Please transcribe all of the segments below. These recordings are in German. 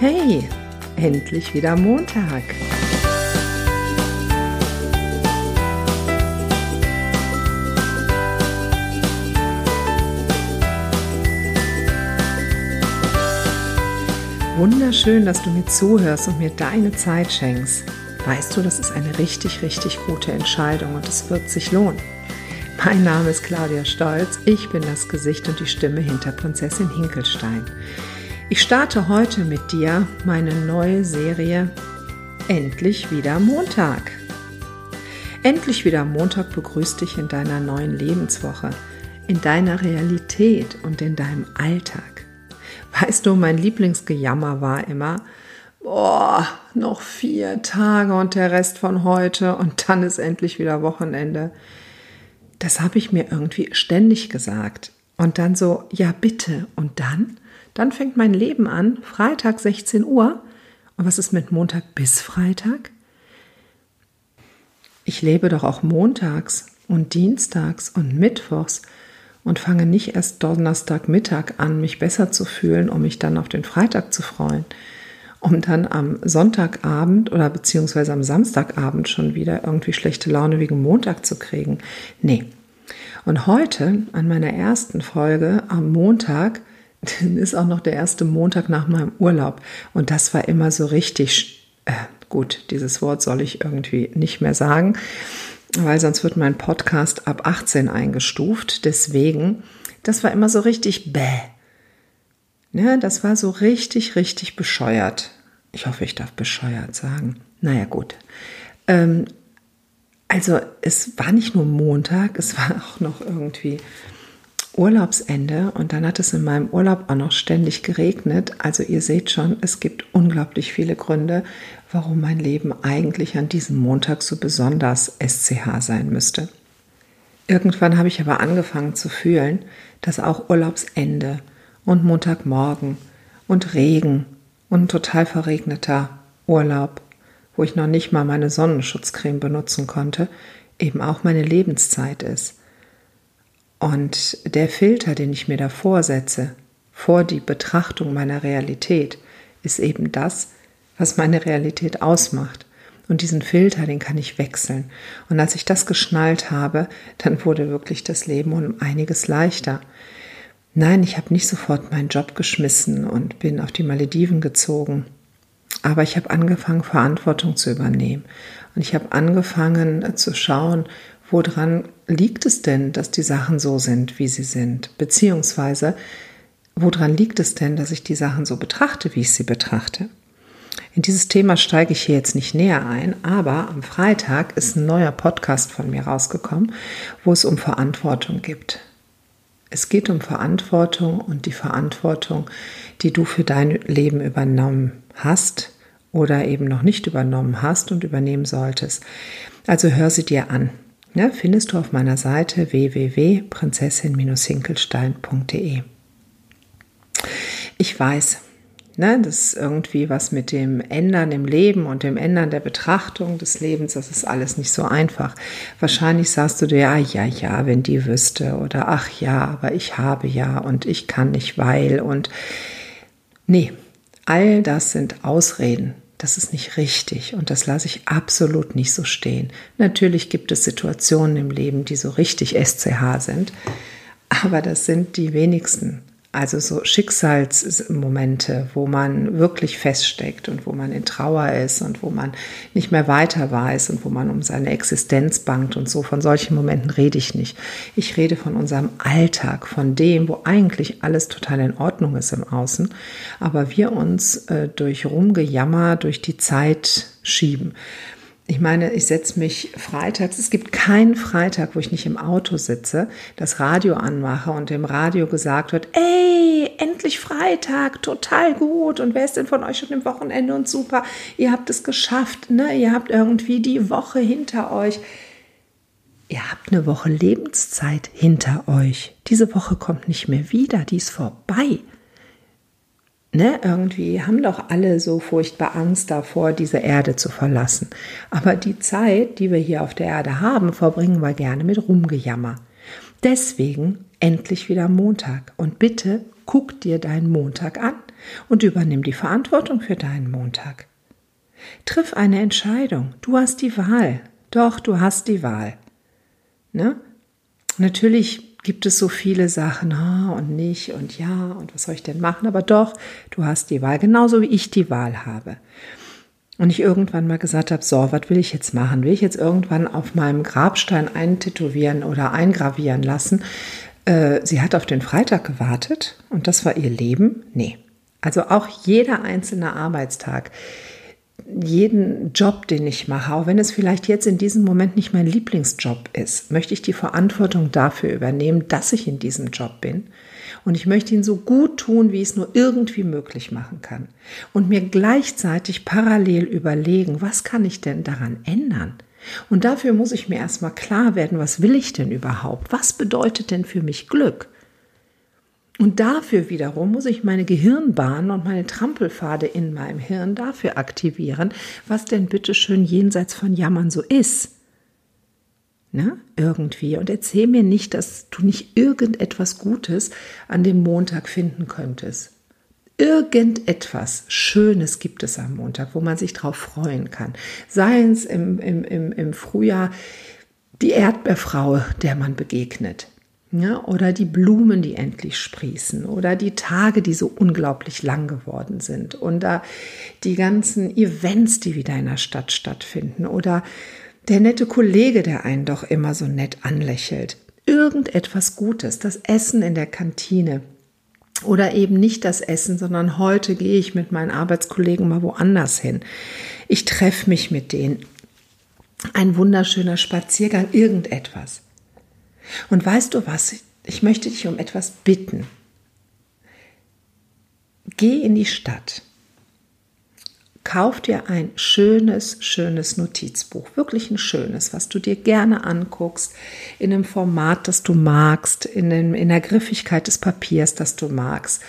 Hey, endlich wieder Montag. Wunderschön, dass du mir zuhörst und mir deine Zeit schenkst. Weißt du, das ist eine richtig, richtig gute Entscheidung und es wird sich lohnen. Mein Name ist Claudia Stolz, ich bin das Gesicht und die Stimme hinter Prinzessin Hinkelstein. Ich starte heute mit dir meine neue Serie Endlich wieder Montag. Endlich wieder Montag begrüßt dich in deiner neuen Lebenswoche, in deiner Realität und in deinem Alltag. Weißt du, mein Lieblingsgejammer war immer, boah, noch vier Tage und der Rest von heute und dann ist endlich wieder Wochenende. Das habe ich mir irgendwie ständig gesagt. Und dann so, ja bitte, und dann? Dann fängt mein Leben an, Freitag 16 Uhr. Und was ist mit Montag bis Freitag? Ich lebe doch auch montags und dienstags und mittwochs und fange nicht erst Donnerstagmittag an, mich besser zu fühlen, um mich dann auf den Freitag zu freuen, um dann am Sonntagabend oder beziehungsweise am Samstagabend schon wieder irgendwie schlechte Laune wegen Montag zu kriegen. Nee. Und heute, an meiner ersten Folge am Montag, dann ist auch noch der erste Montag nach meinem Urlaub. Und das war immer so richtig, äh, gut, dieses Wort soll ich irgendwie nicht mehr sagen, weil sonst wird mein Podcast ab 18 eingestuft. Deswegen, das war immer so richtig bäh. Ne, das war so richtig, richtig bescheuert. Ich hoffe, ich darf bescheuert sagen. Naja, gut. Ähm, also es war nicht nur Montag, es war auch noch irgendwie Urlaubsende und dann hat es in meinem Urlaub auch noch ständig geregnet. Also ihr seht schon, es gibt unglaublich viele Gründe, warum mein Leben eigentlich an diesem Montag so besonders SCH sein müsste. Irgendwann habe ich aber angefangen zu fühlen, dass auch Urlaubsende und Montagmorgen und Regen und total verregneter Urlaub, wo ich noch nicht mal meine Sonnenschutzcreme benutzen konnte, eben auch meine Lebenszeit ist. Und der Filter, den ich mir davor setze, vor die Betrachtung meiner Realität, ist eben das, was meine Realität ausmacht. Und diesen Filter, den kann ich wechseln. Und als ich das geschnallt habe, dann wurde wirklich das Leben um einiges leichter. Nein, ich habe nicht sofort meinen Job geschmissen und bin auf die Malediven gezogen. Aber ich habe angefangen, Verantwortung zu übernehmen. Und ich habe angefangen zu schauen, woran liegt es denn, dass die Sachen so sind, wie sie sind? Beziehungsweise, woran liegt es denn, dass ich die Sachen so betrachte, wie ich sie betrachte? In dieses Thema steige ich hier jetzt nicht näher ein, aber am Freitag ist ein neuer Podcast von mir rausgekommen, wo es um Verantwortung gibt. Es geht um Verantwortung und die Verantwortung, die du für dein Leben übernommen hast oder eben noch nicht übernommen hast und übernehmen solltest. Also hör sie dir an. Ne, findest du auf meiner Seite www.prinzessin-hinkelstein.de. Ich weiß, ne, das ist irgendwie was mit dem Ändern im Leben und dem Ändern der Betrachtung des Lebens, das ist alles nicht so einfach. Wahrscheinlich sagst du dir, ja, ja, ja, wenn die wüsste oder ach ja, aber ich habe ja und ich kann nicht, weil und nee, all das sind Ausreden das ist nicht richtig und das lasse ich absolut nicht so stehen. Natürlich gibt es Situationen im Leben, die so richtig SCH sind, aber das sind die wenigsten. Also so Schicksalsmomente, wo man wirklich feststeckt und wo man in Trauer ist und wo man nicht mehr weiter weiß und wo man um seine Existenz bangt und so. Von solchen Momenten rede ich nicht. Ich rede von unserem Alltag, von dem, wo eigentlich alles total in Ordnung ist im Außen, aber wir uns äh, durch Rumgejammer durch die Zeit schieben. Ich meine, ich setze mich freitags, es gibt keinen Freitag, wo ich nicht im Auto sitze, das Radio anmache und dem Radio gesagt wird, ey, endlich Freitag, total gut. Und wer ist denn von euch schon im Wochenende und super, ihr habt es geschafft, ne? Ihr habt irgendwie die Woche hinter euch. Ihr habt eine Woche Lebenszeit hinter euch. Diese Woche kommt nicht mehr wieder, die ist vorbei ne, irgendwie haben doch alle so furchtbar Angst davor, diese Erde zu verlassen. Aber die Zeit, die wir hier auf der Erde haben, verbringen wir gerne mit Rumgejammer. Deswegen endlich wieder Montag. Und bitte guck dir deinen Montag an. Und übernimm die Verantwortung für deinen Montag. Triff eine Entscheidung. Du hast die Wahl. Doch, du hast die Wahl. Ne? Natürlich gibt es so viele Sachen, und nicht und ja, und was soll ich denn machen? Aber doch, du hast die Wahl, genauso wie ich die Wahl habe. Und ich irgendwann mal gesagt habe, so, was will ich jetzt machen? Will ich jetzt irgendwann auf meinem Grabstein eintätowieren oder eingravieren lassen? Äh, sie hat auf den Freitag gewartet und das war ihr Leben? Nee. Also auch jeder einzelne Arbeitstag jeden Job, den ich mache, auch wenn es vielleicht jetzt in diesem Moment nicht mein Lieblingsjob ist, möchte ich die Verantwortung dafür übernehmen, dass ich in diesem Job bin. Und ich möchte ihn so gut tun, wie ich es nur irgendwie möglich machen kann. Und mir gleichzeitig parallel überlegen, was kann ich denn daran ändern? Und dafür muss ich mir erstmal klar werden, was will ich denn überhaupt? Was bedeutet denn für mich Glück? Und dafür wiederum muss ich meine Gehirnbahnen und meine Trampelpfade in meinem Hirn dafür aktivieren, was denn bitteschön jenseits von Jammern so ist. Ne? Irgendwie. Und erzähl mir nicht, dass du nicht irgendetwas Gutes an dem Montag finden könntest. Irgendetwas Schönes gibt es am Montag, wo man sich drauf freuen kann. Sei es im, im, im, im Frühjahr die Erdbeerfrau, der man begegnet ja, oder die Blumen, die endlich sprießen, oder die Tage, die so unglaublich lang geworden sind, oder die ganzen Events, die wieder in der Stadt stattfinden, oder der nette Kollege, der einen doch immer so nett anlächelt. Irgendetwas Gutes, das Essen in der Kantine. Oder eben nicht das Essen, sondern heute gehe ich mit meinen Arbeitskollegen mal woanders hin. Ich treffe mich mit denen. Ein wunderschöner Spaziergang, irgendetwas. Und weißt du was? Ich möchte dich um etwas bitten. Geh in die Stadt. Kauf dir ein schönes, schönes Notizbuch, wirklich ein schönes, was du dir gerne anguckst, in einem Format, das du magst, in, dem, in der Griffigkeit des Papiers, das du magst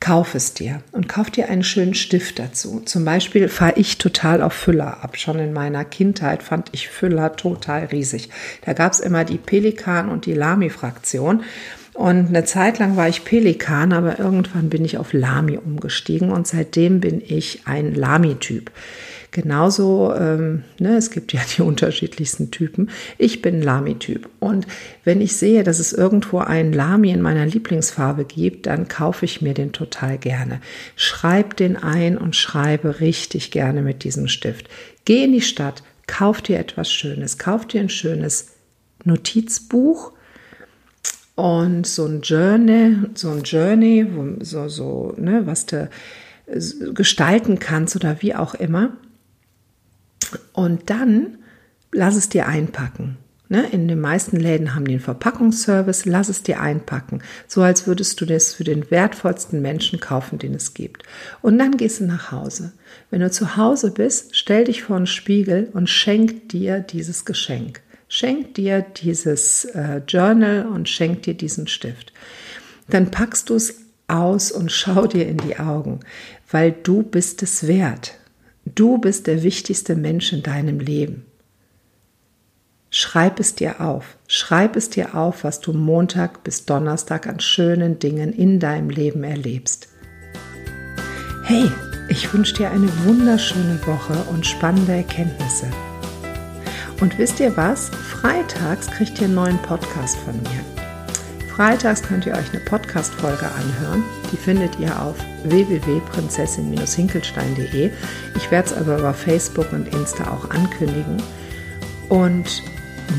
kauf es dir und kauf dir einen schönen Stift dazu. Zum Beispiel fahre ich total auf Füller ab. Schon in meiner Kindheit fand ich Füller total riesig. Da gab es immer die Pelikan und die Lami-Fraktion. Und eine Zeit lang war ich Pelikan, aber irgendwann bin ich auf Lami umgestiegen und seitdem bin ich ein Lami-Typ. Genauso, ähm, ne, es gibt ja die unterschiedlichsten Typen. Ich bin Lami-Typ. Und wenn ich sehe, dass es irgendwo einen Lami in meiner Lieblingsfarbe gibt, dann kaufe ich mir den total gerne. Schreib den ein und schreibe richtig gerne mit diesem Stift. Geh in die Stadt, kauf dir etwas Schönes, kauf dir ein schönes Notizbuch und so ein Journey, so ein Journey, so, so, ne, was du gestalten kannst oder wie auch immer. Und dann lass es dir einpacken. Ne? In den meisten Läden haben die einen Verpackungsservice, lass es dir einpacken. So als würdest du das für den wertvollsten Menschen kaufen, den es gibt. Und dann gehst du nach Hause. Wenn du zu Hause bist, stell dich vor einen Spiegel und schenk dir dieses Geschenk. Schenk dir dieses äh, Journal und schenk dir diesen Stift. Dann packst du es aus und schau dir in die Augen, weil du bist es wert. Du bist der wichtigste Mensch in deinem Leben. Schreib es dir auf. Schreib es dir auf, was du Montag bis Donnerstag an schönen Dingen in deinem Leben erlebst. Hey, ich wünsche dir eine wunderschöne Woche und spannende Erkenntnisse. Und wisst ihr was? Freitags kriegt ihr einen neuen Podcast von mir. Freitags könnt ihr euch eine Podcast-Folge anhören. Die findet ihr auf www.prinzessin-hinkelstein.de. Ich werde es aber über Facebook und Insta auch ankündigen. Und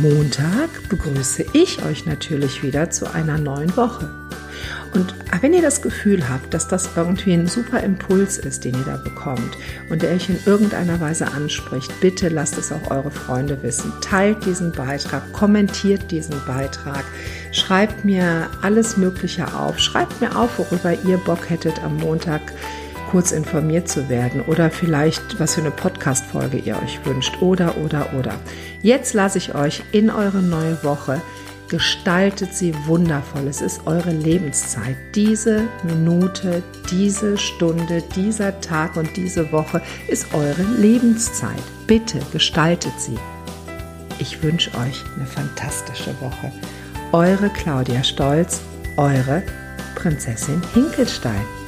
Montag begrüße ich euch natürlich wieder zu einer neuen Woche. Und wenn ihr das Gefühl habt, dass das irgendwie ein super Impuls ist, den ihr da bekommt und der euch in irgendeiner Weise anspricht, bitte lasst es auch eure Freunde wissen. Teilt diesen Beitrag, kommentiert diesen Beitrag, schreibt mir alles Mögliche auf. Schreibt mir auf, worüber ihr Bock hättet am Montag kurz informiert zu werden oder vielleicht, was für eine Podcast-Folge ihr euch wünscht oder, oder, oder. Jetzt lasse ich euch in eure neue Woche Gestaltet sie wundervoll. Es ist eure Lebenszeit. Diese Minute, diese Stunde, dieser Tag und diese Woche ist eure Lebenszeit. Bitte gestaltet sie. Ich wünsche euch eine fantastische Woche. Eure Claudia Stolz, eure Prinzessin Hinkelstein.